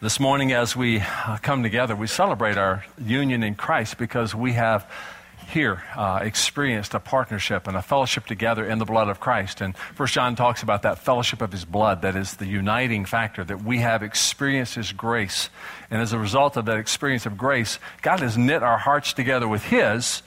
This morning, as we uh, come together, we celebrate our union in Christ because we have here uh, experienced a partnership and a fellowship together in the blood of Christ. And First John talks about that fellowship of His blood that is the uniting factor that we have experienced His grace. And as a result of that experience of grace, God has knit our hearts together with His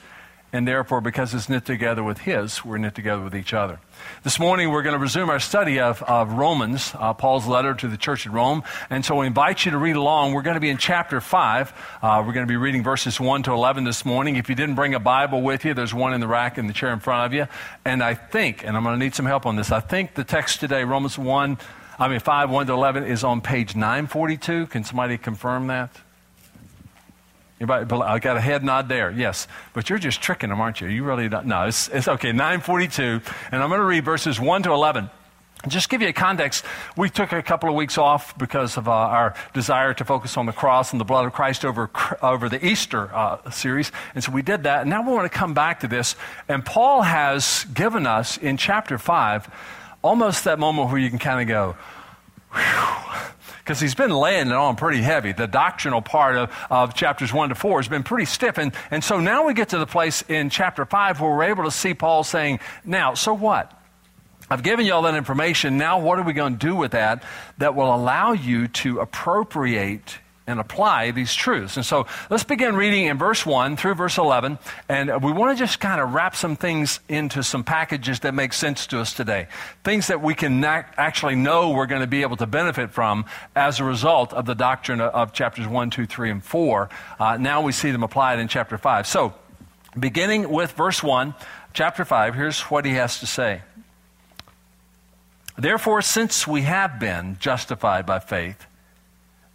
and therefore, because it's knit together with His, we're knit together with each other. This morning, we're going to resume our study of, of Romans, uh, Paul's letter to the church at Rome. And so we invite you to read along. We're going to be in chapter 5. Uh, we're going to be reading verses 1 to 11 this morning. If you didn't bring a Bible with you, there's one in the rack in the chair in front of you. And I think, and I'm going to need some help on this, I think the text today, Romans 1, I mean 5, 1 to 11, is on page 942. Can somebody confirm that? Anybody, I got a head nod there. Yes. But you're just tricking them, aren't you? You really don't. No, it's, it's okay. 942. And I'm going to read verses 1 to 11. Just give you a context, we took a couple of weeks off because of uh, our desire to focus on the cross and the blood of Christ over, over the Easter uh, series. And so we did that. And now we want to come back to this. And Paul has given us in chapter 5 almost that moment where you can kind of go, because he's been laying it on pretty heavy. The doctrinal part of, of chapters 1 to 4 has been pretty stiff. And, and so now we get to the place in chapter 5 where we're able to see Paul saying, Now, so what? I've given you all that information. Now, what are we going to do with that that will allow you to appropriate and apply these truths. And so let's begin reading in verse 1 through verse 11. And we want to just kind of wrap some things into some packages that make sense to us today. Things that we can actually know we're going to be able to benefit from as a result of the doctrine of chapters 1, 2, 3, and 4. Uh, now we see them applied in chapter 5. So, beginning with verse 1, chapter 5, here's what he has to say. Therefore, since we have been justified by faith,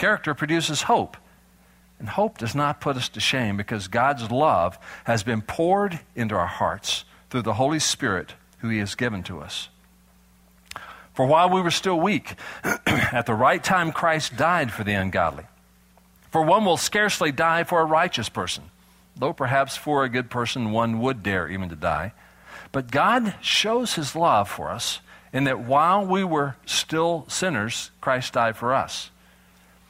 Character produces hope. And hope does not put us to shame because God's love has been poured into our hearts through the Holy Spirit who He has given to us. For while we were still weak, at the right time Christ died for the ungodly. For one will scarcely die for a righteous person, though perhaps for a good person one would dare even to die. But God shows His love for us in that while we were still sinners, Christ died for us.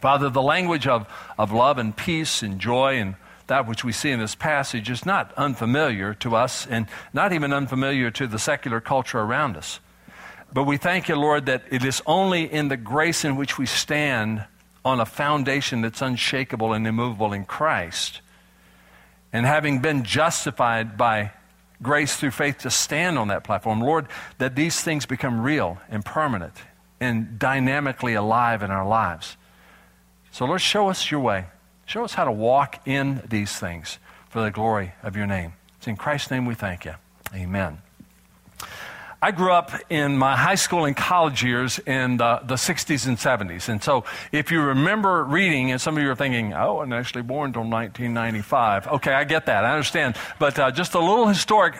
Father, the language of, of love and peace and joy and that which we see in this passage is not unfamiliar to us and not even unfamiliar to the secular culture around us. But we thank you, Lord, that it is only in the grace in which we stand on a foundation that's unshakable and immovable in Christ. And having been justified by grace through faith to stand on that platform, Lord, that these things become real and permanent and dynamically alive in our lives. So, Lord, show us your way. Show us how to walk in these things for the glory of your name. It's in Christ's name we thank you. Amen. I grew up in my high school and college years in the, the 60s and 70s. And so if you remember reading, and some of you are thinking, oh, I wasn't actually born until 1995. Okay, I get that. I understand. But uh, just a little historic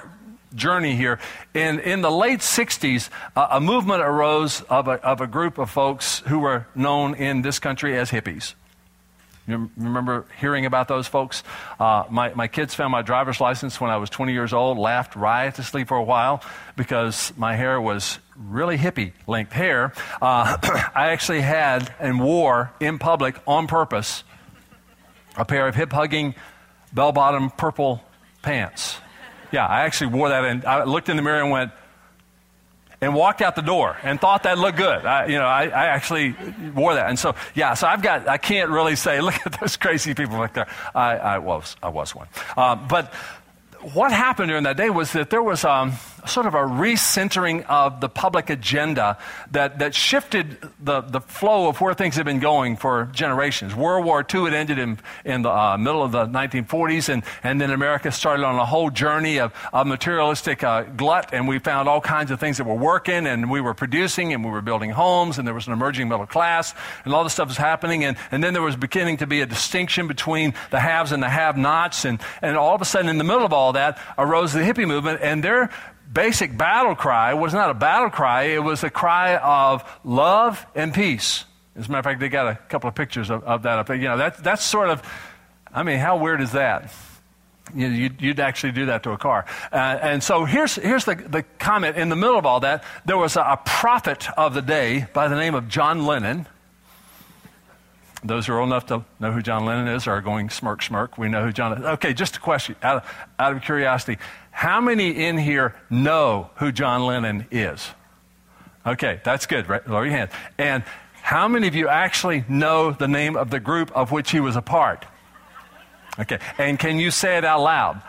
journey here. In, in the late 60s, uh, a movement arose of a, of a group of folks who were known in this country as hippies. You remember hearing about those folks? Uh, my, my kids found my driver's license when I was 20 years old, laughed riotously for a while because my hair was really hippie length hair. Uh, I actually had and wore in public on purpose a pair of hip hugging, bell bottom purple pants. Yeah, I actually wore that and I looked in the mirror and went, and walked out the door and thought that looked good. I, you know, I, I, actually wore that. And so, yeah, so I've got, I can't really say, look at those crazy people back there. I, I was, I was one. Uh, but what happened during that day was that there was um, sort of a recentering of the public agenda that, that shifted the, the flow of where things had been going for generations. World War II had ended in, in the uh, middle of the 1940s, and, and then America started on a whole journey of, of materialistic uh, glut, and we found all kinds of things that were working, and we were producing, and we were building homes, and there was an emerging middle class, and all this stuff was happening, and, and then there was beginning to be a distinction between the haves and the have-nots, and, and all of a sudden, in the middle of all that, arose the hippie movement, and their basic battle cry was not a battle cry, it was a cry of love and peace. As a matter of fact, they got a couple of pictures of, of that up there. You know, that, that's sort of, I mean, how weird is that? You you'd, you'd, actually do that to a car. Uh, and so here's, here's the, the comment. In the middle of all that, there was a, a prophet of the day by the name of John Lennon. Those who are old enough to know who John Lennon is are going smirk, smirk. We know who John is. Okay, just a question out of, out of curiosity. How many in here know who John Lennon is? Okay, that's good. Right? Lower your hand. And how many of you actually know the name of the group of which he was a part? Okay, and can you say it out loud?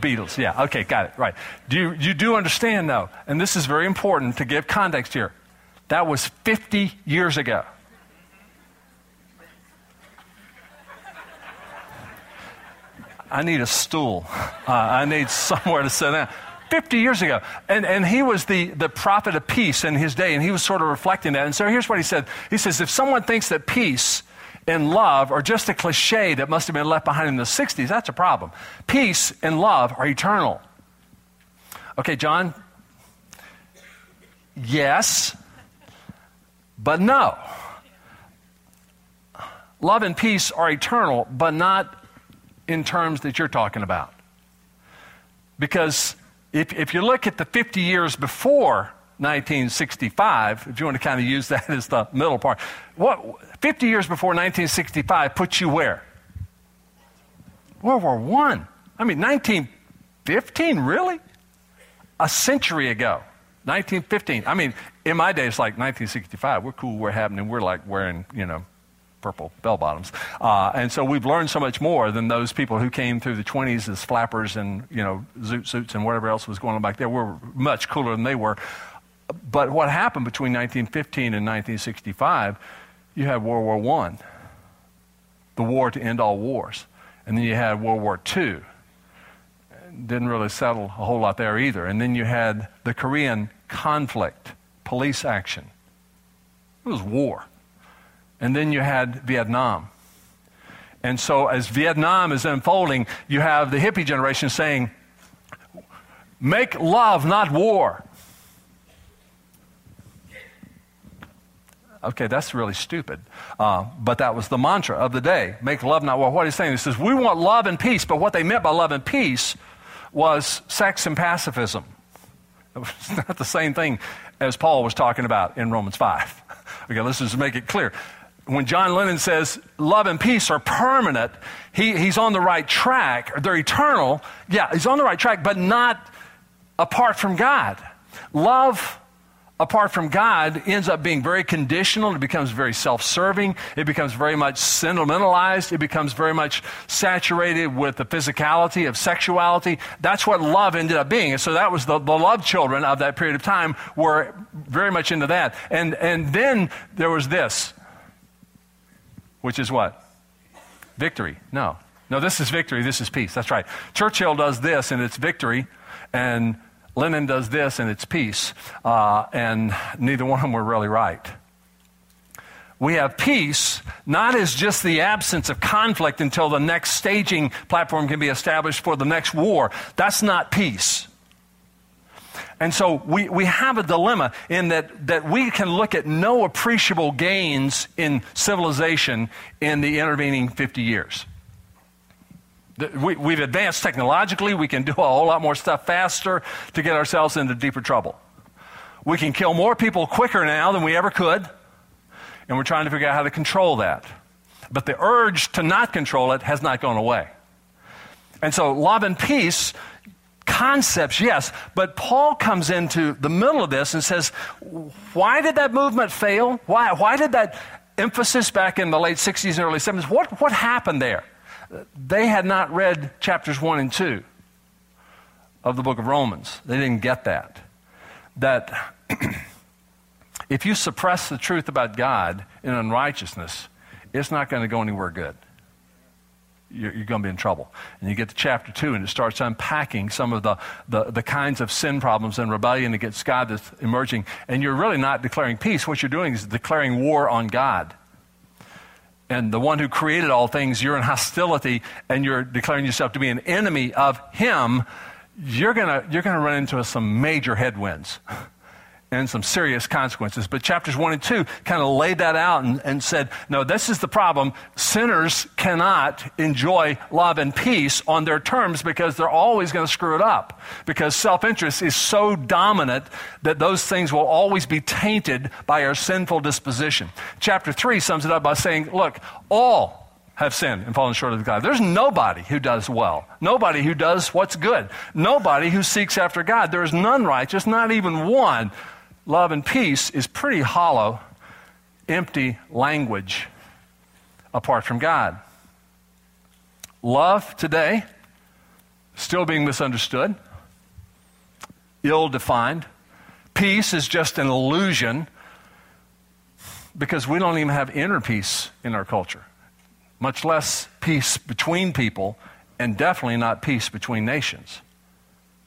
Beatles, yeah, okay, got it, right. Do you, you do understand, though, and this is very important to give context here. That was 50 years ago. I need a stool. Uh, I need somewhere to sit down. 50 years ago. And, and he was the, the prophet of peace in his day, and he was sort of reflecting that. And so here's what he said He says, If someone thinks that peace and love are just a cliche that must have been left behind in the 60s, that's a problem. Peace and love are eternal. Okay, John? Yes, but no. Love and peace are eternal, but not in terms that you're talking about. Because if, if you look at the 50 years before 1965, if you want to kind of use that as the middle part, what 50 years before 1965 puts you where? World War I. I mean, 1915, really? A century ago. 1915. I mean, in my day, it's like 1965. We're cool, we're happening, we're like wearing, you know, purple bell bottoms. Uh, and so we've learned so much more than those people who came through the 20s as flappers and, you know, zoot suits and whatever else was going on back there. We're much cooler than they were. But what happened between 1915 and 1965, you had World War I, the war to end all wars. And then you had World War II. Didn't really settle a whole lot there either. And then you had the Korean conflict, police action. It was war. And then you had Vietnam. And so, as Vietnam is unfolding, you have the hippie generation saying, Make love, not war. Okay, that's really stupid. Uh, but that was the mantra of the day make love, not war. What he's saying, he says, We want love and peace, but what they meant by love and peace was sex and pacifism. It's not the same thing as Paul was talking about in Romans 5. Okay, let's just make it clear when John Lennon says love and peace are permanent, he, he's on the right track, they're eternal. Yeah, he's on the right track, but not apart from God. Love apart from God ends up being very conditional. It becomes very self serving. It becomes very much sentimentalized. It becomes very much saturated with the physicality of sexuality. That's what love ended up being. And so that was the, the love children of that period of time were very much into that. And, and then there was this which is what? Victory. No. No, this is victory. This is peace. That's right. Churchill does this, and it's victory. And Lennon does this, and it's peace. Uh, and neither one of them were really right. We have peace not as just the absence of conflict until the next staging platform can be established for the next war. That's not peace. And so we, we have a dilemma in that, that we can look at no appreciable gains in civilization in the intervening 50 years. We, we've advanced technologically. We can do a whole lot more stuff faster to get ourselves into deeper trouble. We can kill more people quicker now than we ever could, and we're trying to figure out how to control that. But the urge to not control it has not gone away. And so, love and peace concepts, yes. But Paul comes into the middle of this and says, why did that movement fail? Why, why did that emphasis back in the late 60s and early 70s, what, what happened there? They had not read chapters 1 and 2 of the book of Romans. They didn't get that. That if you suppress the truth about God in unrighteousness, it's not going to go anywhere good you're, you're, going to be in trouble. And you get to chapter 2, and it starts unpacking some of the, the, the, kinds of sin problems and rebellion against God that's emerging. And you're really not declaring peace. What you're doing is declaring war on God. And the one who created all things, you're in hostility, and you're declaring yourself to be an enemy of Him. You're going you're going to run into some major headwinds. and some serious consequences. But chapters 1 and 2 kind of laid that out and, and, said, no, this is the problem. Sinners cannot enjoy love and peace on their terms because they're always going to screw it up. Because self interest is so dominant that those things will always be tainted by our sinful disposition. Chapter 3 sums it up by saying, look, all have sinned and fallen short of God. There's nobody who does well, nobody who does what's good, nobody who seeks after God. There is none righteous, not even one love and peace is pretty hollow, empty language apart from God. Love today, still being misunderstood, ill defined. Peace is just an illusion because we don't even have inner peace in our culture, much less peace between people, and definitely not peace between nations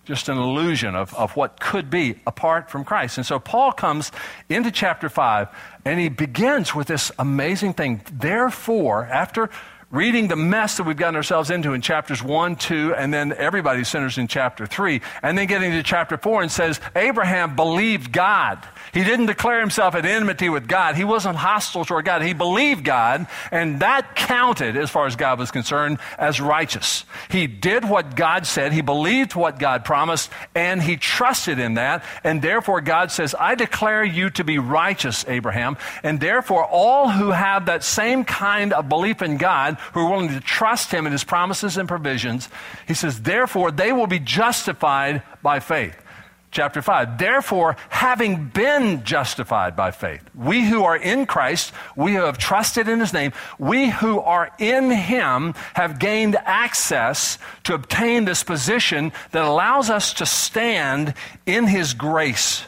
just an illusion of, of what could be apart from Christ. And so Paul comes into chapter 5 and he begins with this amazing thing. Therefore, after reading the mess that we've gotten ourselves into in chapters 1, 2, and then everybody's sinners in chapter 3, and then getting to chapter 4 and says, Abraham believed God. He didn't declare himself at enmity with God. He wasn't hostile toward God. He believed God, and that counted, as far as God was concerned, as righteous. He did what God said, he believed what God promised, and he trusted in that. And therefore, God says, I declare you to be righteous, Abraham. And therefore, all who have that same kind of belief in God, who are willing to trust him in his promises and provisions, he says, therefore, they will be justified by faith chapter 5. Therefore, having been justified by faith, we who are in Christ, we who have trusted in his name, we who are in him have gained access to obtain this position that allows us to stand in his grace.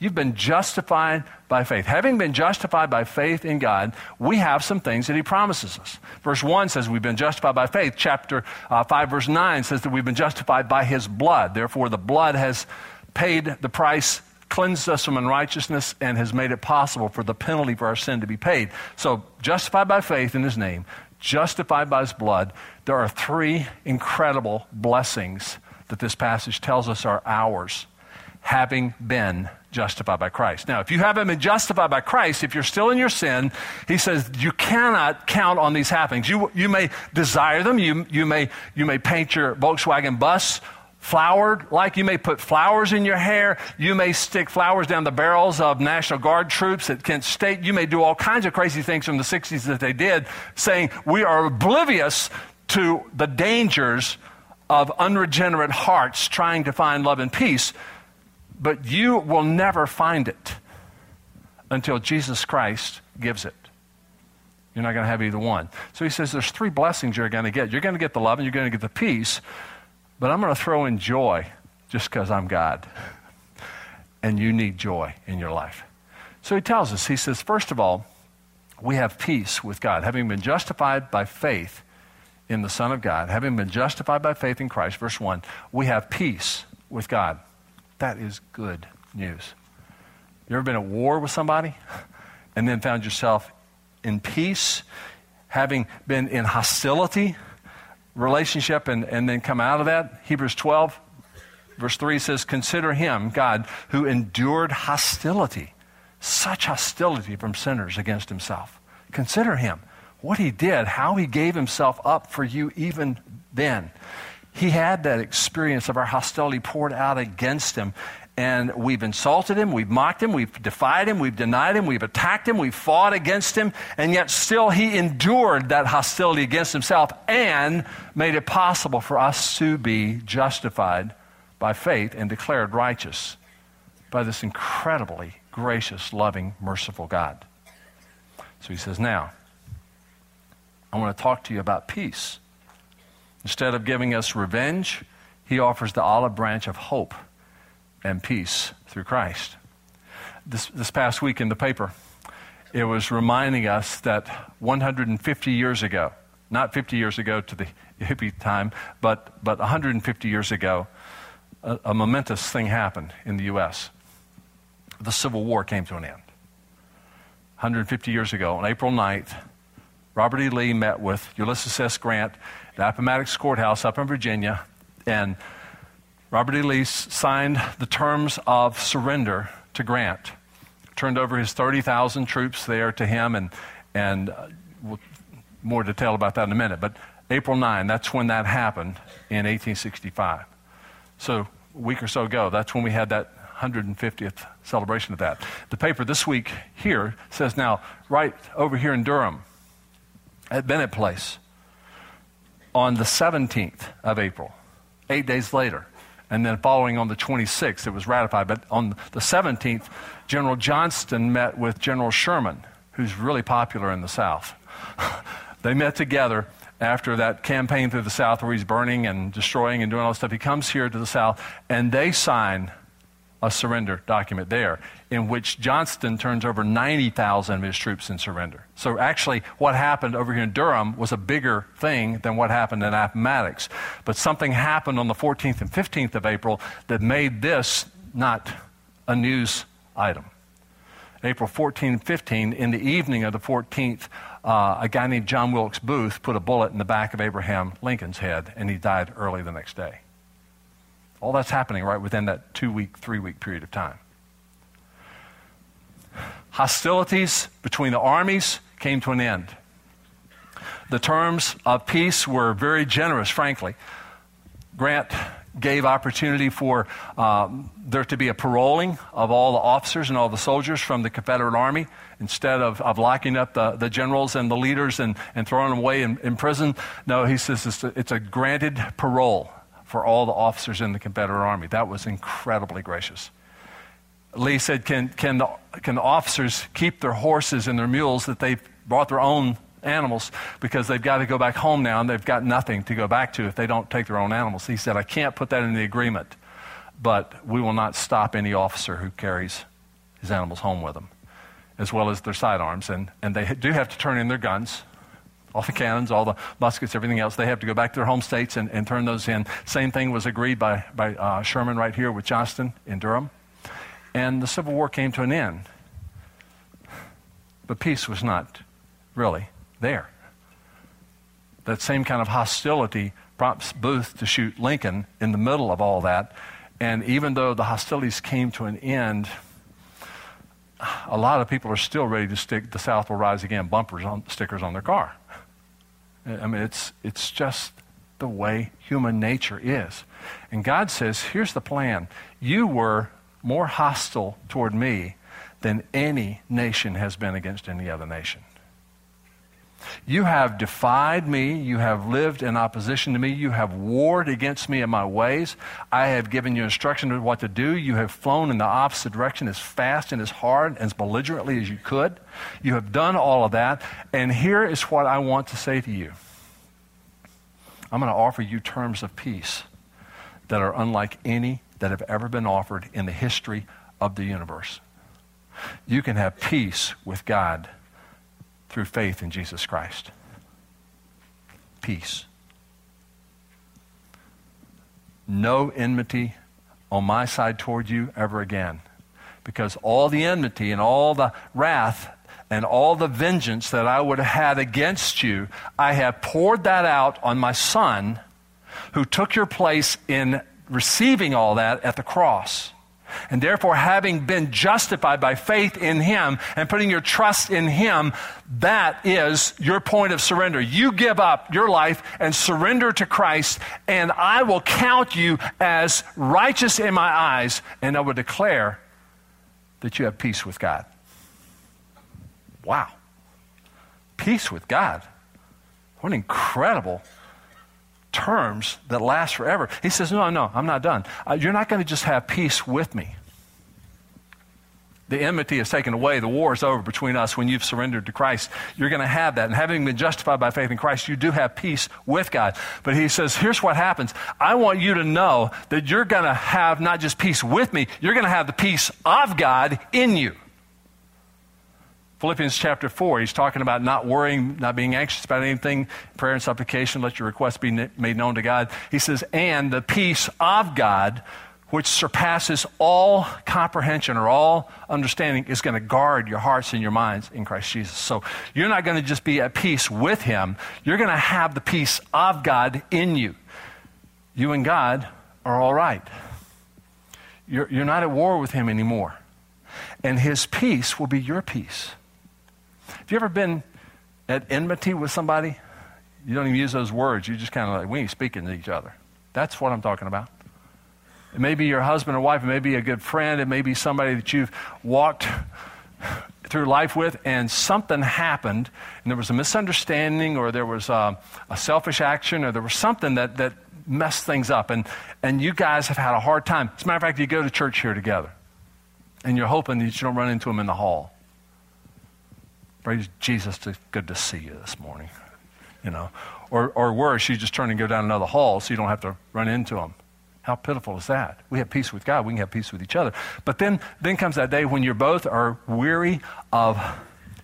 You've been justified by faith. Having been justified by faith in God, we have some things that He promises us. Verse 1 says we've been justified by faith. Chapter uh, 5, verse 9 says that we've been justified by His blood. Therefore, the blood has paid the price, cleansed us from unrighteousness, and has made it possible for the penalty for our sin to be paid. So, justified by faith in His name, justified by His blood, there are three incredible blessings that this passage tells us are ours, having been justified by Christ. Now, if you haven't been justified by Christ, if you're still in your sin, he says you cannot count on these happenings. You, you may desire them. You, you, may, you may paint your Volkswagen bus flowered like you may put flowers in your hair you may stick flowers down the barrels of national guard troops at kent state you may do all kinds of crazy things from the 60s that they did saying we are oblivious to the dangers of unregenerate hearts trying to find love and peace but you will never find it until Jesus Christ gives it. You're not going to have either one. So he says there's three blessings you're going to get. You're going to get the love and you're going to get the peace, but I'm going to throw in joy just because I'm God. And you need joy in your life. So he tells us, he says, first of all, we have peace with God. Having been justified by faith in the Son of God, having been justified by faith in Christ, verse 1, we have peace with God. That is good news. You ever been at war with somebody and then found yourself in peace, having been in hostility, relationship, and, and then come out of that? Hebrews 12, verse 3 says, Consider him, God, who endured hostility, such hostility from sinners against himself. Consider him, what he did, how he gave himself up for you even then he had that experience of our hostility poured out against him. and we've insulted him, we've mocked him, we've defied him, we've denied him, we've attacked him, we've fought against him, and yet still he endured that hostility against himself and made it possible for us to be justified by faith and declared righteous by this incredibly gracious, loving, merciful God. So he says, Now, I want to talk to you about peace. Instead of giving us revenge, he offers the olive branch of hope and peace through Christ. This, this past week in the paper, it was reminding us that 150 years ago, not 50 years ago to the hippie time, but, but 150 years ago, a, a momentous thing happened in the U.S. The Civil War came to an end. 150 years ago, on April 9th, Robert E. Lee met with Ulysses S. Grant at Appomattox Courthouse up in Virginia, and Robert E. Lee signed the terms of surrender to Grant, turned over his 30,000 troops there to him, and, and uh, we'll, more detail about that in a minute. But April 9, that's when that happened in 1865. So a week or so ago, that's when we had that 150th celebration of that. The paper this week here says now, right over here in Durham, at Bennett Place, on the 17th of April, eight days later, and then following on the 26th, it was ratified. But on the 17th, General Johnston met with General Sherman, who's really popular in the South. they met together after that campaign through the South where he's burning and destroying and doing all this stuff. He comes here to the South, and they sign a surrender document there in which Johnston turns over 90,000 of his troops in surrender. So actually, what happened over here in Durham was a bigger thing than what happened in Appomattox. But something happened on the 14th and 15th of April that made this not a news item. April 14 and 15, in the evening of the 14th, uh, a guy named John Wilkes Booth put a bullet in the back of Abraham Lincoln's head, and he died early the next day. All that's happening right within that two week, three week period of time. Hostilities between the armies came to an end. The terms of peace were very generous, frankly. Grant gave opportunity for um, there to be a paroling of all the officers and all the soldiers from the Confederate Army instead of, of locking up the, the generals and the leaders and, and throwing them away in, in prison. No, he says it's a, it's a granted parole for all the officers in the Confederate Army. That was incredibly gracious. Lee said, Can, can, the, can the officers keep their horses and their mules that they brought their own animals because they've got to go back home now and they've got nothing to go back to if they don't take their own animals? He said, I can't put that in the agreement, but we will not stop any officer who carries his animals home with them, as well as their sidearms. And, and they do have to turn in their guns all the cannons, all the muskets, everything else. They have to go back to their home states and, and turn those in. Same thing was agreed by, by uh, Sherman right here with Johnston in Durham. And the Civil War came to an end. But peace was not really there. That same kind of hostility prompts Booth to shoot Lincoln in the middle of all that. And even though the hostilities came to an end, a lot of people are still ready to stick the South will rise again bumpers on stickers on their car. I mean, it's, it's just the way human nature is. And God says, here's the plan. You were more hostile toward me than any nation has been against any other nation. You have defied me. You have lived in opposition to me. You have warred against me in my ways. I have given you instruction of what to do. You have flown in the opposite direction as fast and as hard and as belligerently as you could. You have done all of that. And here is what I want to say to you I'm going to offer you terms of peace that are unlike any that have ever been offered in the history of the universe. You can have peace with God through faith in Jesus Christ. Peace. No enmity on my side toward you ever again. Because all the enmity and all the wrath and all the vengeance that I would have had against you, I have poured that out on my son who took your place in receiving all that at the cross. And therefore, having been justified by faith in Him and putting your trust in Him, that is your point of surrender. You give up your life and surrender to Christ, and I will count you as righteous in my eyes, and I will declare that you have peace with God. Wow. Peace with God. What an incredible terms that last forever. He says, No, no, I'm not done. Uh, you're not going to just have peace with me. The enmity is taken away. The war is over between us when you've surrendered to Christ. You're going to have that. And having been justified by faith in Christ, you do have peace with God. But he says, here's what happens. I want you to know that you're going to have not just peace with me, you're going to have the peace of God in you. Philippians chapter 4, he's talking about not worrying, not being anxious about anything, prayer and supplication, let your requests be made known to God. He says, and the peace of God, which surpasses all comprehension or all understanding, is going to guard your hearts and your minds in Christ Jesus. So you're not going to just be at peace with Him, you're going to have the peace of God in you. You and God are all right. You're, you're not at war with Him anymore. And His peace will be your peace. Have you ever been at enmity with somebody? You don't even use those words. You just kind of like, we ain't speaking to each other. That's what I'm talking about. It may be your husband or wife. It may be a good friend. It may be somebody that you've walked through life with, and something happened, and there was a misunderstanding, or there was a, a selfish action, or there was something that, that messed things up, and, and you guys have had a hard time. As a matter of fact, you go to church here together, and you're hoping that you don't run into them in the hall. Praise Jesus, it's good to see you this morning. You know, or, or worse, you just turn and go down another hall so you don't have to run into them. How pitiful is that? We have peace with God. We can have peace with each other. But then, then comes that day when you both are weary of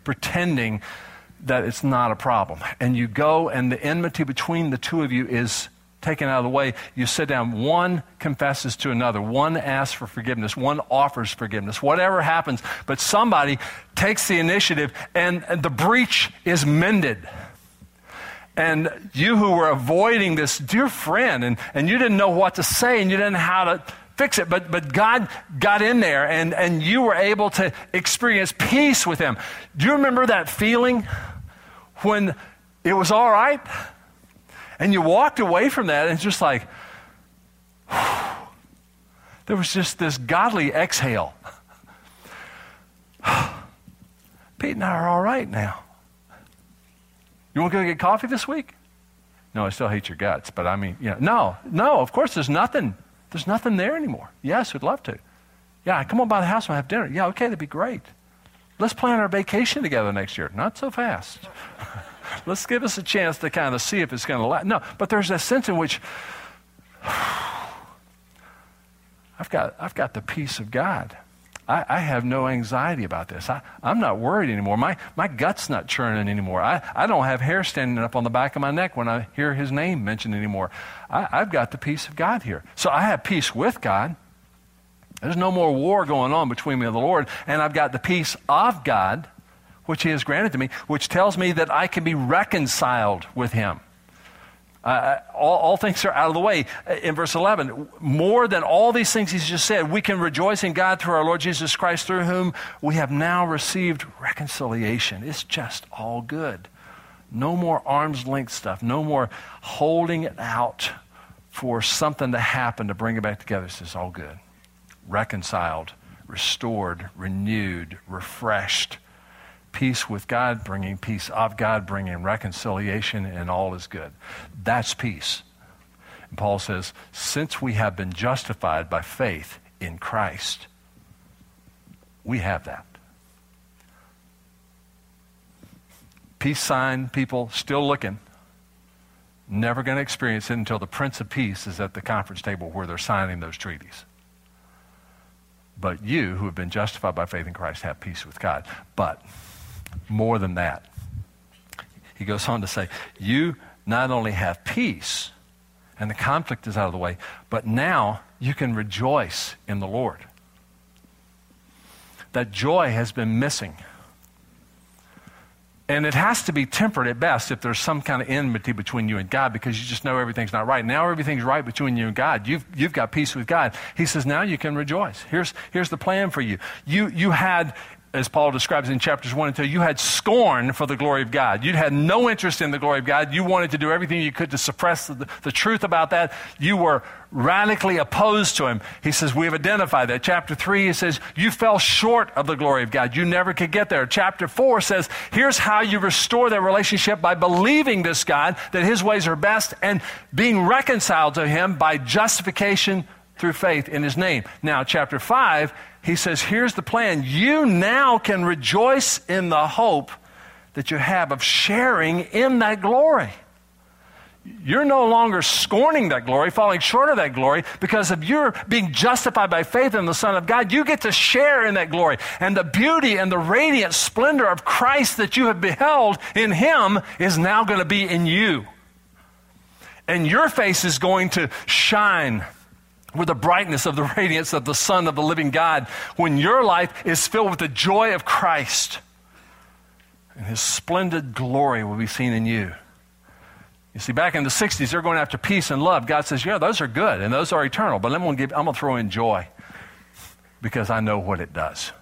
pretending that it's not a problem. And you go, and the enmity between the two of you is taken out of the way, you sit down. One confesses to another. One asks for forgiveness. One offers forgiveness. Whatever happens, but somebody takes the initiative and, the breach is mended. And you who were avoiding this dear friend and, and you didn't know what to say and you didn't know how to fix it, but, but God got in there and, and you were able to experience peace with him. Do you remember that feeling when it was all right? And you walked away from that, and it's just like, there was just this godly exhale. Pete and I are all right now. You want to go get coffee this week? No, I still hate your guts, but I mean, you know, no, no, of course there's nothing. There's nothing there anymore. Yes, we'd love to. Yeah, come on by the house and have dinner. Yeah, okay, that'd be great. Let's plan our vacation together next year. Not so fast. Let's give us a chance to kind of see if it's going to last. No, but there's a sense in which I've got, I've got the peace of God. I, I have no anxiety about this. I, I'm not worried anymore. My, my gut's not churning anymore. I, I don't have hair standing up on the back of my neck when I hear his name mentioned anymore. I, I've got the peace of God here. So I have peace with God. There's no more war going on between me and the Lord, and I've got the peace of God which he has granted to me, which tells me that I can be reconciled with him. Uh, all, all, things are out of the way. In verse 11, more than all these things he's just said, we can rejoice in God through our Lord Jesus Christ, through whom we have now received reconciliation. It's just all good. No more arm's length stuff, no more holding it out for something to happen to bring it back together. It's just all good. Reconciled, restored, renewed, refreshed peace with God, bringing peace of God, bringing reconciliation, and all is good. That's peace. And Paul says, since we have been justified by faith in Christ, we have that. Peace sign people still looking. Never going to experience it until the Prince of Peace is at the conference table where they're signing those treaties. But you, who have been justified by faith in Christ, have peace with God. But more than that. He goes on to say, You not only have peace, and the conflict is out of the way, but now you can rejoice in the Lord. That joy has been missing. And it has to be tempered at best if there's some kind of enmity between you and God because you just know everything's not right. Now everything's right between you and God. You've, you've got peace with God. He says, now you can rejoice. Here's, here's the plan for you. You, you had as Paul describes in chapters 1 and 2, you had scorn for the glory of God. You had no interest in the glory of God. You wanted to do everything you could to suppress the, the, truth about that. You were radically opposed to Him. He says, We've identified that. Chapter 3, he says, You fell short of the glory of God. You never could get there. Chapter 4 says, Here's how you restore that relationship by believing this God, that His ways are best, and being reconciled to Him by justification through faith in His name. Now, chapter 5, he says, Here's the plan. You now can rejoice in the hope that you have of sharing in that glory. You're no longer scorning that glory, falling short of that glory, because of your being justified by faith in the Son of God. You get to share in that glory. And the beauty and the radiant splendor of Christ that you have beheld in Him is now going to be in you. And your face is going to shine with the brightness of the radiance of the Son of the living God when your life is filled with the joy of Christ. And his splendid glory will be seen in you. You see, back in the 60s, they're going after peace and love. God says, Yeah, those are good and those are eternal, but I'm going to, throw in joy because I know what it does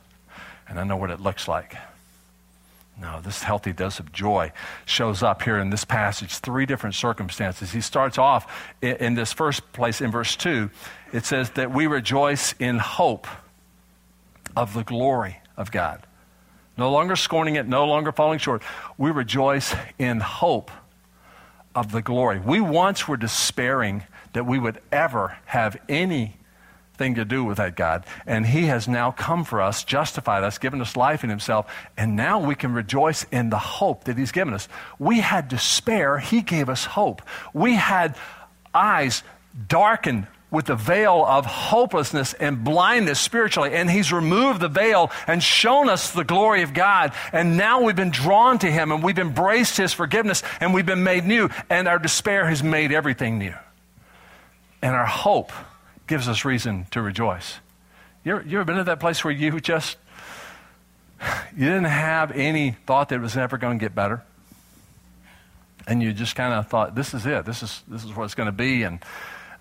and I know what it looks like. No, this healthy dose of joy shows up here in this passage, three different circumstances. He starts off in, in, this first place in verse 2. It says that we rejoice in hope of the glory of God. No longer scorning it, no longer falling short. We rejoice in hope of the glory. We once were despairing that we would ever have anything to do with that God. And He has now come for us, justified us, given us life in Himself, and now we can rejoice in the hope that He's given us. We had despair, He gave us hope. We had eyes darkened with the veil of hopelessness and blindness spiritually. And He's removed the veil and shown us the glory of God. And now we've been drawn to Him and we've embraced His forgiveness and we've been made new. And our despair has made everything new. And our hope gives us reason to rejoice. You ever, you ever been at that place where you just, you didn't have any thought that it was ever going to get better? And you just kind of thought, this is it. This is, this is what it's going to be. And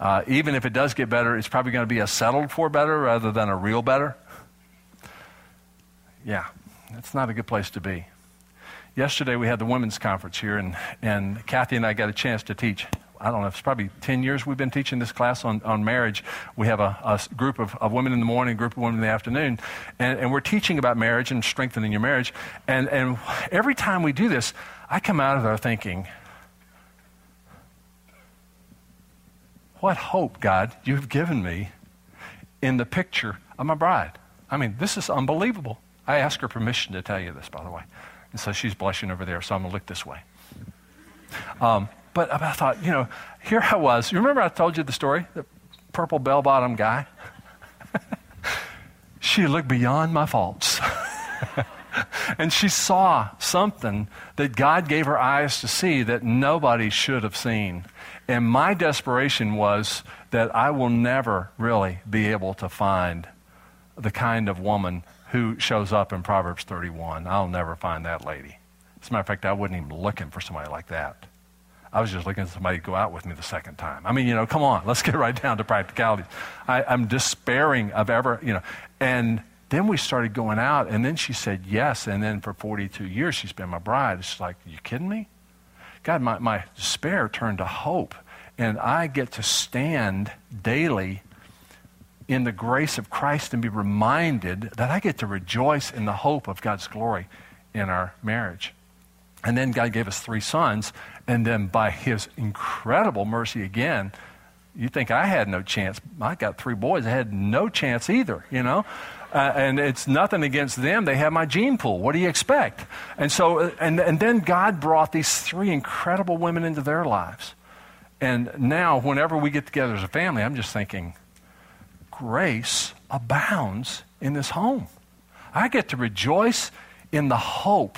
uh, even if it does get better, it's probably going to be a settled for better rather than a real better. Yeah, that's not a good place to be. Yesterday we had the women's conference here, and, and Kathy and I got a chance to teach I don't know, it's probably 10 years we've been teaching this class on, on marriage. We have a, a group of, of women in the morning, a group of women in the afternoon, and, and we're teaching about marriage and strengthening your marriage. And, and every time we do this, I come out of there thinking, what hope, God, you've given me in the picture of my bride. I mean, this is unbelievable. I asked her permission to tell you this, by the way. And so she's blushing over there, so I'm going to look this way. Um, but I thought, you know, here I was. You remember I told you the story? The purple bell bottom guy? she looked beyond my faults. and she saw something that God gave her eyes to see that nobody should have seen. And my desperation was that I will never really be able to find the kind of woman who shows up in Proverbs 31. I'll never find that lady. As a matter of fact, I wasn't even looking for somebody like that. I was just looking for somebody to go out with me the second time. I mean, you know, come on, let's get right down to practicalities. I, I'm despairing of ever, you know. And then we started going out, and then she said yes. And then for 42 years, she's been my bride. It's like, you kidding me? God, my, my despair turned to hope. And I get to stand daily in the grace of Christ and be reminded that I get to rejoice in the hope of God's glory in our marriage. And then God gave us three sons. And then by his incredible mercy again, you think I had no chance. I got three boys. I had no chance either, you know? Uh, and it's nothing against them. They have my gene pool. What do you expect? And so, uh, and, and then God brought these three incredible women into their lives. And now, whenever we get together as a family, I'm just thinking, grace abounds in this home. I get to rejoice in the hope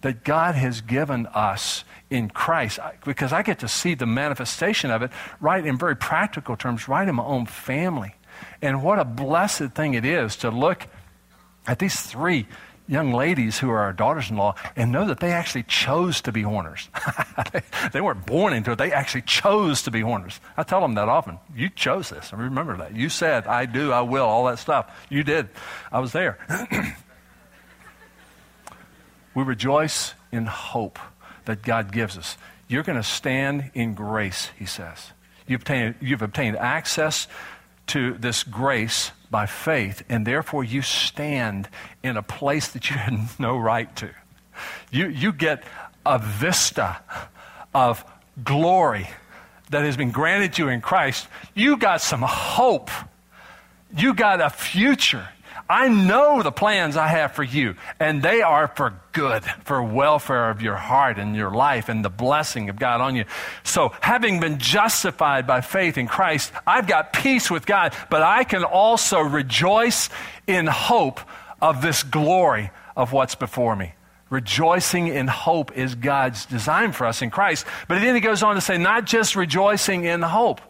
that God has given us in Christ because I get to see the manifestation of it right in very practical terms, right in my own family. And what a blessed thing it is to look at these three young ladies who are our daughters in law and know that they actually chose to be horners. they weren't born into it, they actually chose to be horners. I tell them that often. You chose this. I remember that. You said, I do, I will, all that stuff. You did. I was there. we rejoice in hope that God gives us. You're going to stand in grace, he says. You've obtained, you've obtained access to this grace by faith, and therefore you stand in a place that you had no right to. You, you get a vista of glory that has been granted you in Christ. You got some hope. You got a future. I know the plans I have for you, and they are for good, for welfare of your heart and your life and the blessing of God on you. So, having been justified by faith in Christ, I've got peace with God, but I can also rejoice in hope of this glory of what's before me. Rejoicing in hope is God's design for us in Christ. But then he goes on to say, not just rejoicing in hope.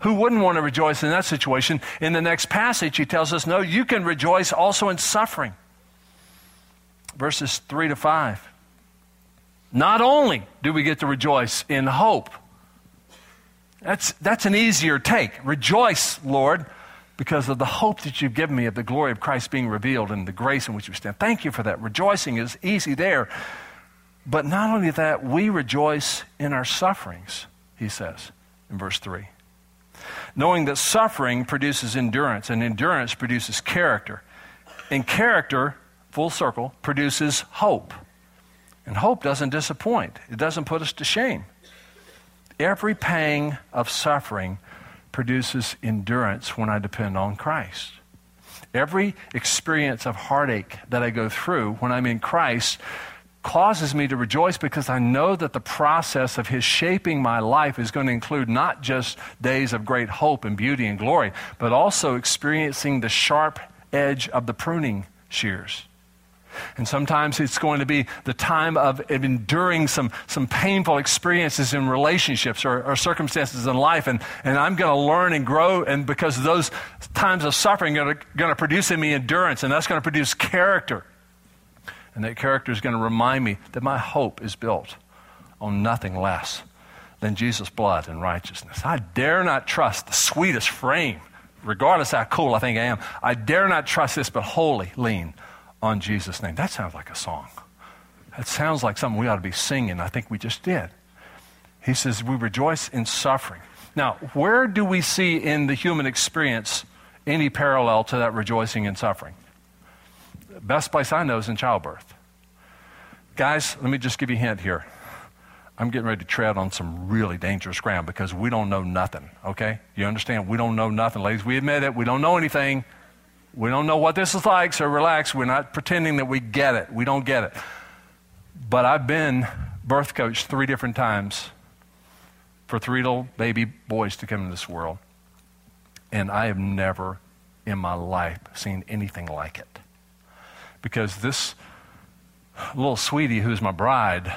Who wouldn't want to rejoice in that situation? In the next passage, he tells us, no, you can rejoice also in suffering. Verses 3 to 5. Not only do we get to rejoice in hope, that's, that's an easier take. Rejoice, Lord, because of the hope that you've given me of the glory of Christ being revealed and the grace in which we stand. Thank you for that. Rejoicing is easy there. But not only that, we rejoice in our sufferings, he says in verse 3 knowing that suffering produces endurance, and endurance produces character. And character, full circle, produces hope. And hope doesn't disappoint, it doesn't put us to shame. Every pang of suffering produces endurance when I depend on Christ. Every experience of heartache that I go through when I'm in Christ causes me to rejoice because I know that the process of His shaping my life is going to include not just days of great hope and beauty and glory, but also experiencing the sharp edge of the pruning shears. And sometimes it's going to be the time of, enduring some, some painful experiences in relationships or, or circumstances in life. And, and I'm going to learn and grow. And because those times of suffering are going to produce in me endurance, and that's going to produce character. And that character is going to remind me that my hope is built on nothing less than Jesus' blood and righteousness. I dare not trust the sweetest frame, regardless how cool I think I am. I dare not trust this, but wholly lean on Jesus' name. That sounds like a song. That sounds like something we ought to be singing. I think we just did. He says, We rejoice in suffering. Now, where do we see in the human experience any parallel to that rejoicing in suffering? Best place I know is in childbirth. Guys, let me just give you a hint here. I'm getting ready to tread on some really dangerous ground because we don't know nothing, okay? You understand? We don't know nothing. Ladies, we admit it. We don't know anything. We don't know what this is like, so relax. We're not pretending that we get it. We don't get it. But I've been birth coach three different times for three little baby boys to come into this world. And I have never in my life seen anything like it because this little sweetie who's my bride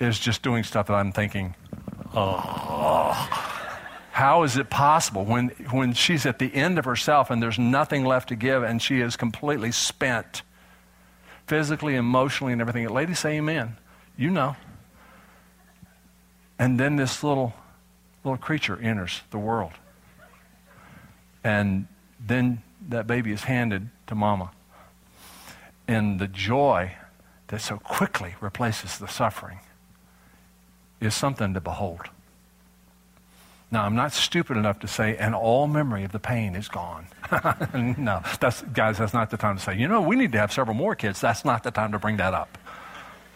is just doing stuff that I'm thinking, oh, how is it possible when, when she's at the end of herself and there's nothing left to give and she is completely spent physically, emotionally, and everything? Ladies, say amen. You know. And then this little, little creature enters the world. And then that baby is handed to mama in the joy that so quickly replaces the suffering is something to behold. Now, I'm not stupid enough to say, and all memory of the pain is gone. no, that's, guys, that's not the time to say, you know, we need to have several more kids. That's not the time to bring that up.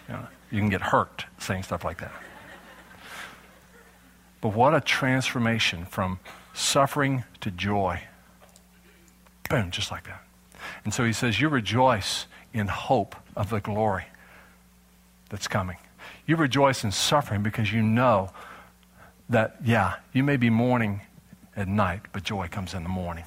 You, know, you can get hurt saying stuff like that. But what a transformation from suffering to joy. Boom, just like that. And so he says, You rejoice in hope of the glory that's coming. You rejoice in suffering because you know that, yeah, you may be mourning at night, but joy comes in the morning.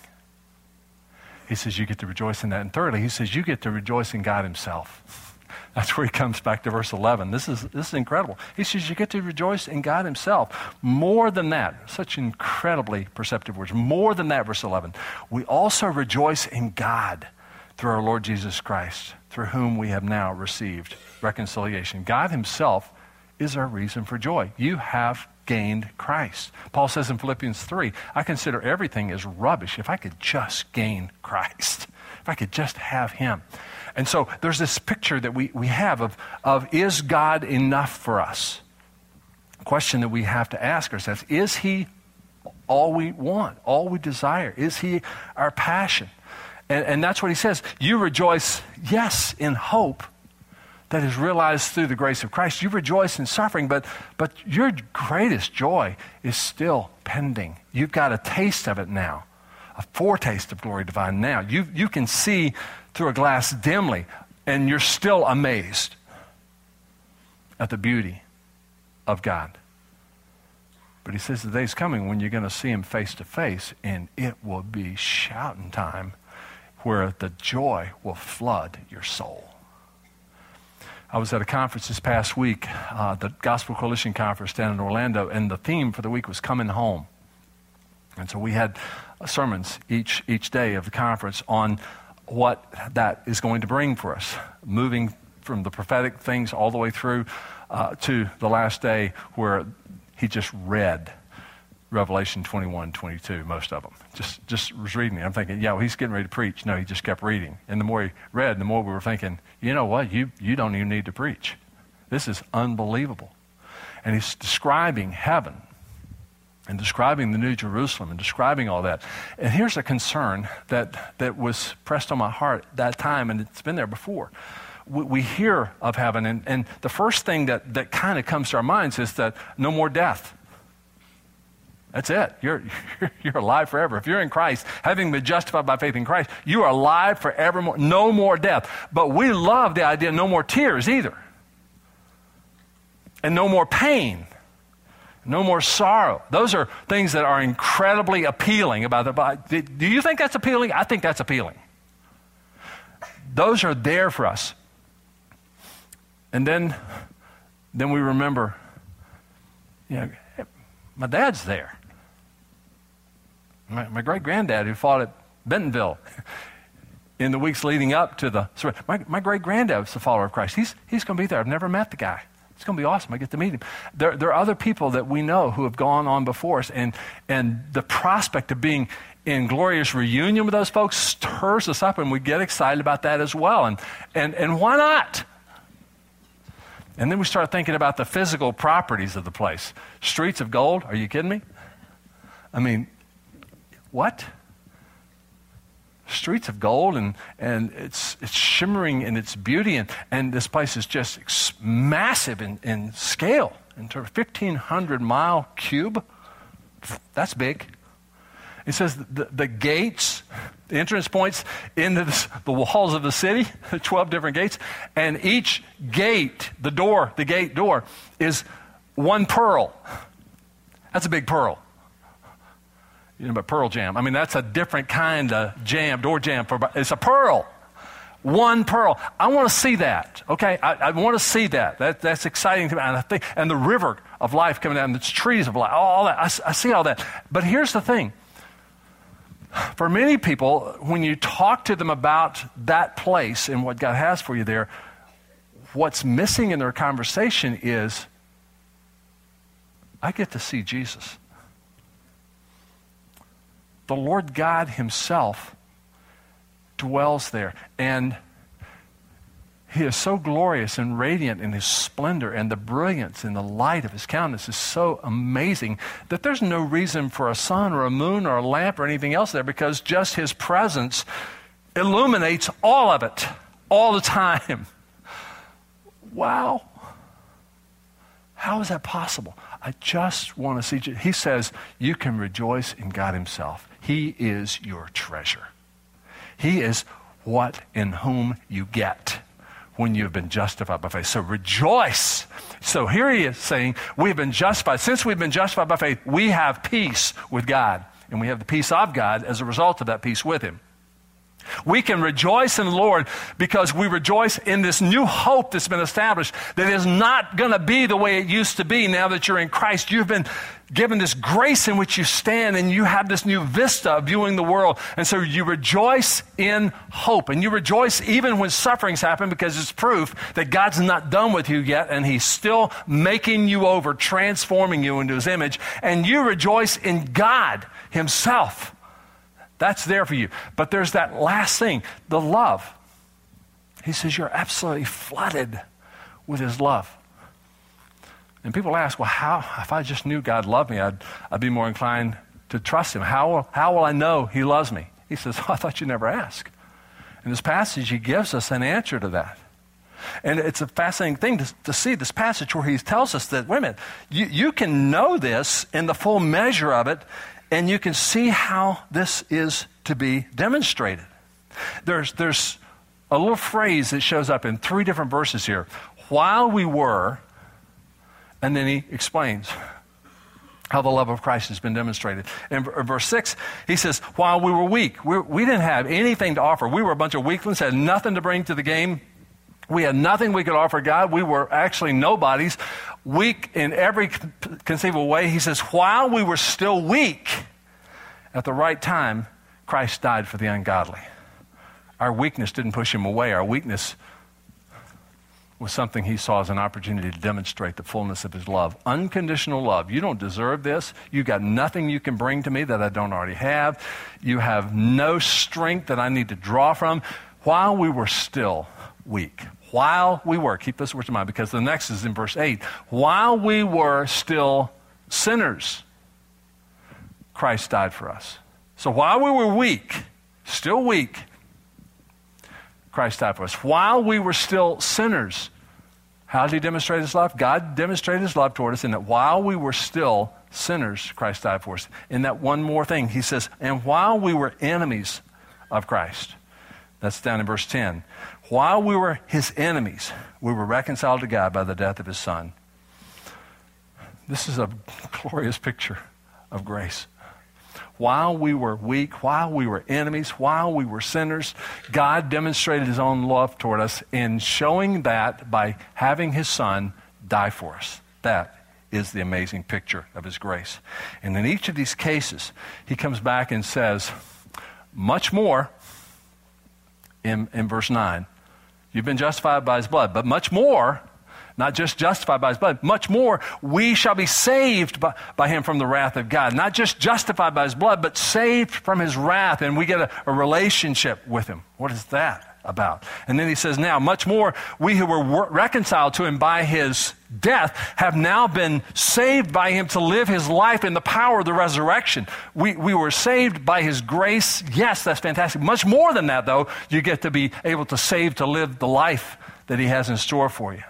He says you get to rejoice in that. And thirdly, he says you get to rejoice in God Himself. That's where he comes back to verse 11. This is, this is incredible. He says you get to rejoice in God Himself. More than that, such incredibly perceptive words. More than that, verse 11. We also rejoice in God through our Lord Jesus Christ through whom we have now received reconciliation. God Himself is our reason for joy. You have gained Christ. Paul says in Philippians 3 I consider everything as rubbish if I could just gain Christ, if I could just have Him. And so there's this picture that we, we have of, of is God enough for us? Question that we have to ask ourselves is He all we want, all we desire? Is He our passion? And, and that's what He says. You rejoice, yes, in hope that is realized through the grace of Christ. You rejoice in suffering, but, but your greatest joy is still pending. You've got a taste of it now, a foretaste of glory divine now. You, you can see through a glass dimly, and you're still amazed at the beauty of God. But he says the day's coming when you're going to see him face to face, and it will be shouting time where the joy will flood your soul. I was at a conference this past week, uh, the Gospel Coalition Conference down in Orlando, and the theme for the week was coming home. And so we had sermons each, each day of the conference on what that is going to bring for us, moving from the prophetic things all the way through uh, to the last day where he just read Revelation 21, 22, most of them. Just, just was reading it. I'm thinking, yeah, well, he's getting ready to preach. No, he just kept reading. And the more he read, the more we were thinking, you know what? You, you don't even need to preach. This is unbelievable. And he's describing heaven and describing the New Jerusalem and describing all that. And here's a concern that, that was pressed on my heart that time, and it's been there before. We, we hear of heaven, and, and the first thing that, that kind of comes to our minds is that no more death that's it. You're, you're, alive forever. If you're in Christ, having been justified by faith in Christ, you are alive forevermore. No more death. But we love the idea no more tears either. And no more pain. No more sorrow. Those are things that are incredibly appealing about the Bible. Do you think that's appealing? I think that's appealing. Those are there for us. And then, then we remember, you know, my dad's there. My, my great granddad who fought at Bentonville in the weeks leading up to the. My, my great granddad was a follower of Christ. He's, he's going to be there. I've never met the guy. It's going to be awesome. I get to meet him. There, there are other people that we know who have gone on before us, and, and the prospect of being in glorious reunion with those folks stirs us up, and we get excited about that as well. And, and, and why not? And then we start thinking about the physical properties of the place. Streets of gold? Are you kidding me? I mean, what? Streets of gold, and, and it's, it's shimmering in its beauty, and, and this place is just massive in, in scale, in terms of 1,500 mile cube. That's big. It says the, the gates, the entrance points into the, the walls of the city, 12 different gates, and each gate, the door, the gate door, is one pearl. That's a big pearl you know, but pearl jam. I mean, that's a different kind of jam, door jam. For, it's a pearl. One pearl. I want to see that. Okay, I, I want to see that. that. That's exciting to me. And, I think, and the river of life coming down, the trees of life, all that. I, I see all that. But here's the thing. For many people, when you talk to them about that place and what God has for you there, what's missing in their conversation is I get to see Jesus the Lord God Himself dwells there. And He is so glorious and radiant in His splendor, and the brilliance and the light of His countenance is so amazing that there's no reason for a sun or a moon or a lamp or anything else there because just His presence illuminates all of it all the time. Wow. How is that possible? I just want to see. He says, You can rejoice in God Himself. He is your treasure. He is what in whom you get when you've been justified by faith. So rejoice. So here he is saying, We've been justified. Since we've been justified by faith, we have peace with God. And we have the peace of God as a result of that peace with Him. We can rejoice in the Lord because we rejoice in this new hope that's been established that is not going to be the way it used to be now that you're in Christ. You've been given this grace in which you stand and you have this new vista of viewing the world. And so you rejoice in hope. And you rejoice even when sufferings happen because it's proof that God's not done with you yet and He's still making you over, transforming you into His image. And you rejoice in God Himself that's there for you. But there's that last thing the love. He says, You're absolutely flooded with His love. And people ask, Well, how? If I just knew God loved me, I'd, I'd be more inclined to trust Him. How, will, how will I know He loves me? He says, oh, I thought you'd never asked. In this passage, He gives us an answer to that. And it's a fascinating thing to, to, see this passage where he tells us that, minute, you, you can know this in the full measure of it and you can see how this is to be demonstrated. There's, there's a little phrase that shows up in three different verses here. While we were, and then he explains how the love of Christ has been demonstrated. In verse 6, he says, While we were weak, we, we didn't have anything to offer. We were a bunch of weaklings, had nothing to bring to the game. We had nothing we could offer God. We were actually nobodies weak in every conceivable way. He says, while we were still weak, at the right time, Christ died for the ungodly. Our weakness didn't push him away. Our weakness was something he saw as an opportunity to demonstrate the fullness of his love. Unconditional love. You don't deserve this. You got nothing you can bring to me that I don't already have. You have no strength that I need to draw from. While we were still weak, while we were, keep this word in mind because the next is in verse 8. While we were still sinners, Christ died for us. So while we were weak, still weak, Christ died for us. While we were still sinners, how did he demonstrate his love? God demonstrated his love toward us in that while we were still sinners, Christ died for us. In that one more thing, he says, and while we were enemies of Christ, that's down in verse 10. While we were his enemies, we were reconciled to God by the death of his son. This is a glorious picture of grace. While we were weak, while we were enemies, while we were sinners, God demonstrated his own love toward us in showing that by having his son die for us. That is the amazing picture of his grace. And in each of these cases, he comes back and says, much more in, in verse 9 You've been justified by his blood, but much more, not just justified by his blood, much more, we shall be saved by, by him from the wrath of God. Not just justified by his blood, but saved from his wrath, and we get a, a relationship with him. What is that? About. And then he says, Now, much more, we who were reconciled to him by his death have now been saved by him to live his life in the power of the resurrection. We, we were saved by his grace. Yes, that's fantastic. Much more than that, though, you get to be able to save to live the life that he has in store for you.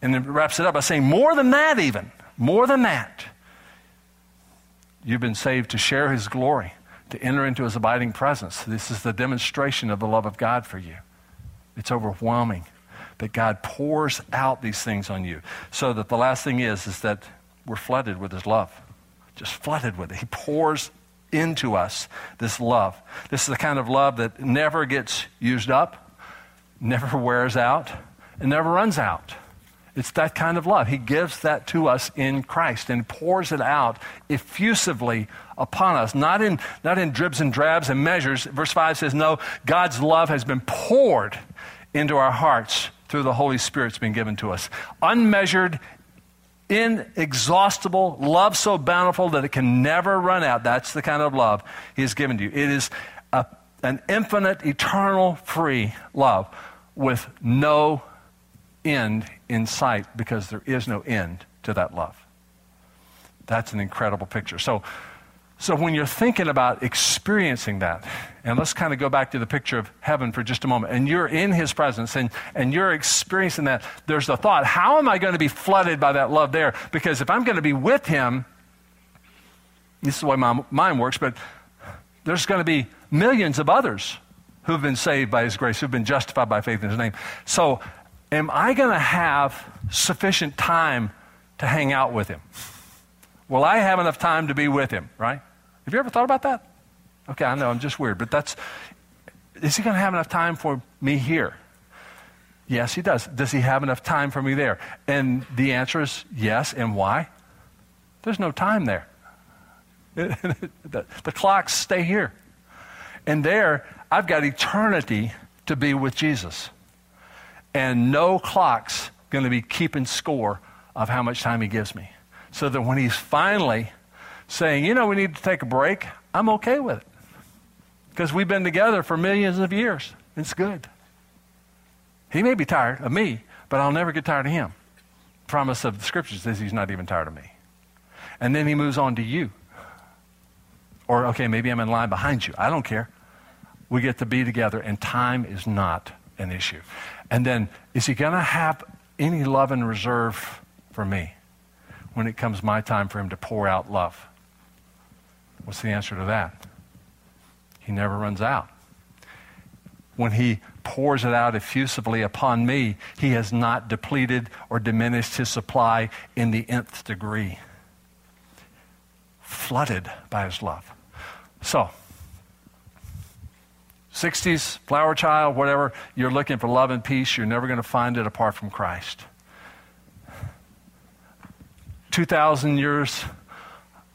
And then wraps it up by saying, More than that, even. More than that. You've been saved to share his glory to enter into his abiding presence. This is the demonstration of the love of God for you. It's overwhelming that God pours out these things on you. So that the last thing is, is that we're flooded with his love. Just flooded with it. He pours into us this love. This is the kind of love that never gets used up, never wears out, and never runs out. It's that kind of love. He gives that to us in Christ and pours it out effusively upon us, not in, not in dribs and drabs and measures. Verse 5 says, No, God's love has been poured into our hearts through the Holy Spirit's been given to us. Unmeasured, inexhaustible, love so bountiful that it can never run out. That's the kind of love He has given to you. It is a, an infinite, eternal, free love with no end in sight because there is no end to that love. That's an incredible picture. So, so when you're thinking about experiencing that, and let's kind of go back to the picture of heaven for just a moment, and you're in his presence and, and you're experiencing that, there's the thought, how am I going to be flooded by that love there? Because if I'm going to be with him, this is the way my mind works, but there's going to be millions of others who've been saved by his grace, who've been justified by faith in his name. So am I going to have sufficient time to hang out with him? Will I have enough time to be with him, right? Have you ever thought about that? Okay, I know I'm just weird, but that's is he going to have enough time for me here? Yes, he does. Does he have enough time for me there? And the answer is yes. And why? There's no time there. the, the clocks stay here. And there, I've got eternity to be with Jesus. And no clock's going to be keeping score of how much time he gives me. So that when he's finally saying, you know, we need to take a break, I'm okay with it. Because we've been together for millions of years. It's good. He may be tired of me, but I'll never get tired of him. Promise of the scriptures says he's not even tired of me. And then he moves on to you. Or, okay, maybe I'm in line behind you. I don't care. We get to be together, and time is not an issue. And then, is he going to have any love and reserve for me when it comes my time for him to pour out love? What's the answer to that? He never runs out. When he pours it out effusively upon me, he has not depleted or diminished his supply in the nth degree. Flooded by his love. So, 60s, flower child, whatever, you're looking for love and peace, you're never going to find it apart from Christ. 2,000 years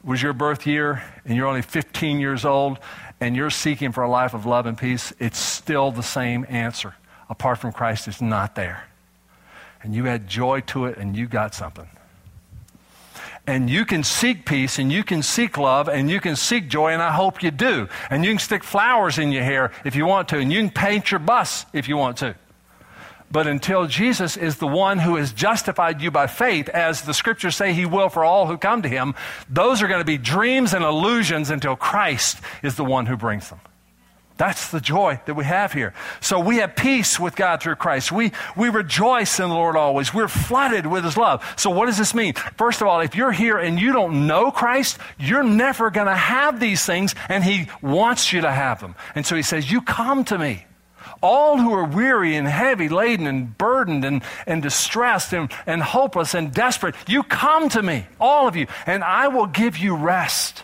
was your birth year, and you're only 15 years old, and you're seeking for a life of love and peace, it's still the same answer. Apart from Christ, it's not there. And you add joy to it, and you got something. And you can seek peace, and you can seek love, and you can seek joy, and I hope you do. And you can stick flowers in your hair if you want to, and you can paint your bus if you want to. But until Jesus is the one who has justified you by faith, as the scriptures say he will for all who come to him, those are going to be dreams and illusions until Christ is the one who brings them. That's the joy that we have here. So we have peace with God through Christ. We, we rejoice in the Lord always. We're flooded with His love. So what does this mean? First of all, if you're here and you don't know Christ, you're never going to have these things, and He wants you to have them. And so He says, You come to me. All who are weary and heavy laden and burdened and, and distressed and, and hopeless and desperate, you come to me, all of you, and I will give you rest.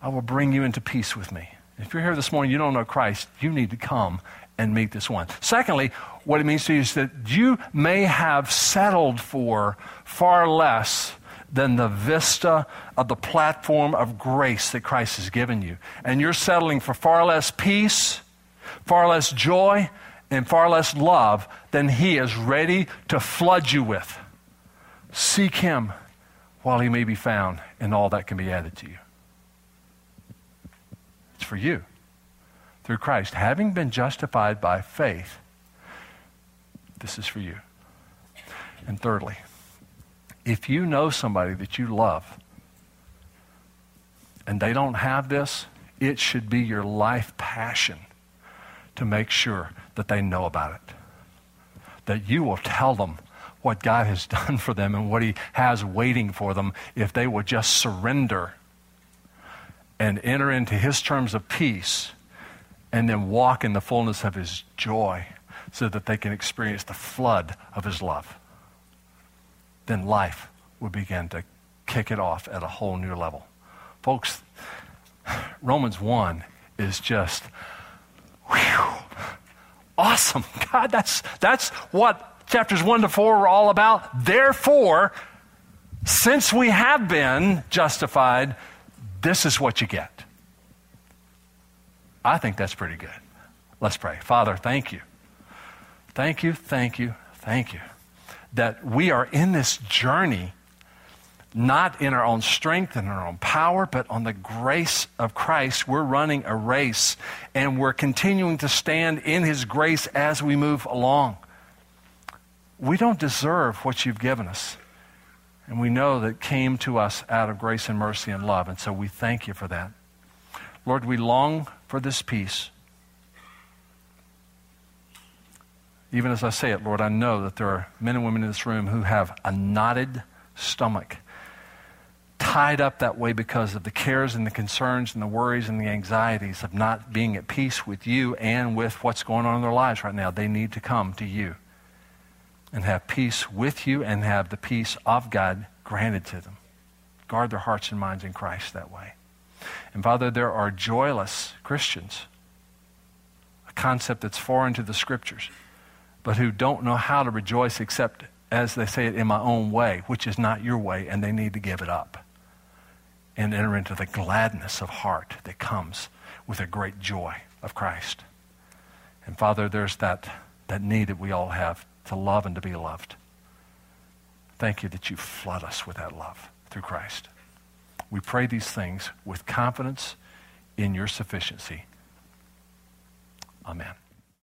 I will bring you into peace with me. If you're here this morning, you don't know Christ, you need to come and meet this one. Secondly, what it means to you is that you may have settled for far less than the vista of the platform of grace that Christ has given you. And you're settling for far less peace far less joy, and far less love than He is ready to flood you with. Seek Him while He may be found, and all that can be added to you. It's for you through Christ. Having been justified by faith, this is for you. And thirdly, if you know somebody that you love and they don't have this, it should be your life passion to make sure that they know about it. That you will tell them what God has done for them and what He has waiting for them if they will just surrender and enter into His terms of peace and then walk in the fullness of His joy so that they can experience the flood of His love. Then life will begin to kick it off at a whole new level. Folks, Romans 1 is just Whew. Awesome. God, that's, that's what chapters 1 to 4 were all about. Therefore, since we have been justified, this is what you get. I think that's pretty good. Let's pray. Father, thank you. Thank you, thank you, thank you that we are in this journey not in our own strength and our own power, but on the grace of Christ. We're running a race and we're continuing to stand in His grace as we move along. We don't deserve what you've given us. And we know that came to us out of grace and mercy and love. And so we thank you for that. Lord, we long for this peace. Even as I say it, Lord, I know that there are men and women in this room who have a knotted stomach tied up that way because of the cares and the concerns and the worries and the anxieties of not being at peace with you and with what's going on in their lives right now. They need to come to you and have peace with you and have the peace of God granted to them. Guard their hearts and minds in Christ that way. And Father, there are joyless Christians a concept that's foreign to the scriptures, but who don't know how to rejoice except, as they say it, in my own way, which is not your way, and they need to give it up and enter into the gladness of heart that comes with a great joy of Christ. And Father, there's that, that need that we all have to love and to be loved. Thank you that you flood us with that love through Christ. We pray these things with confidence in your sufficiency. Amen.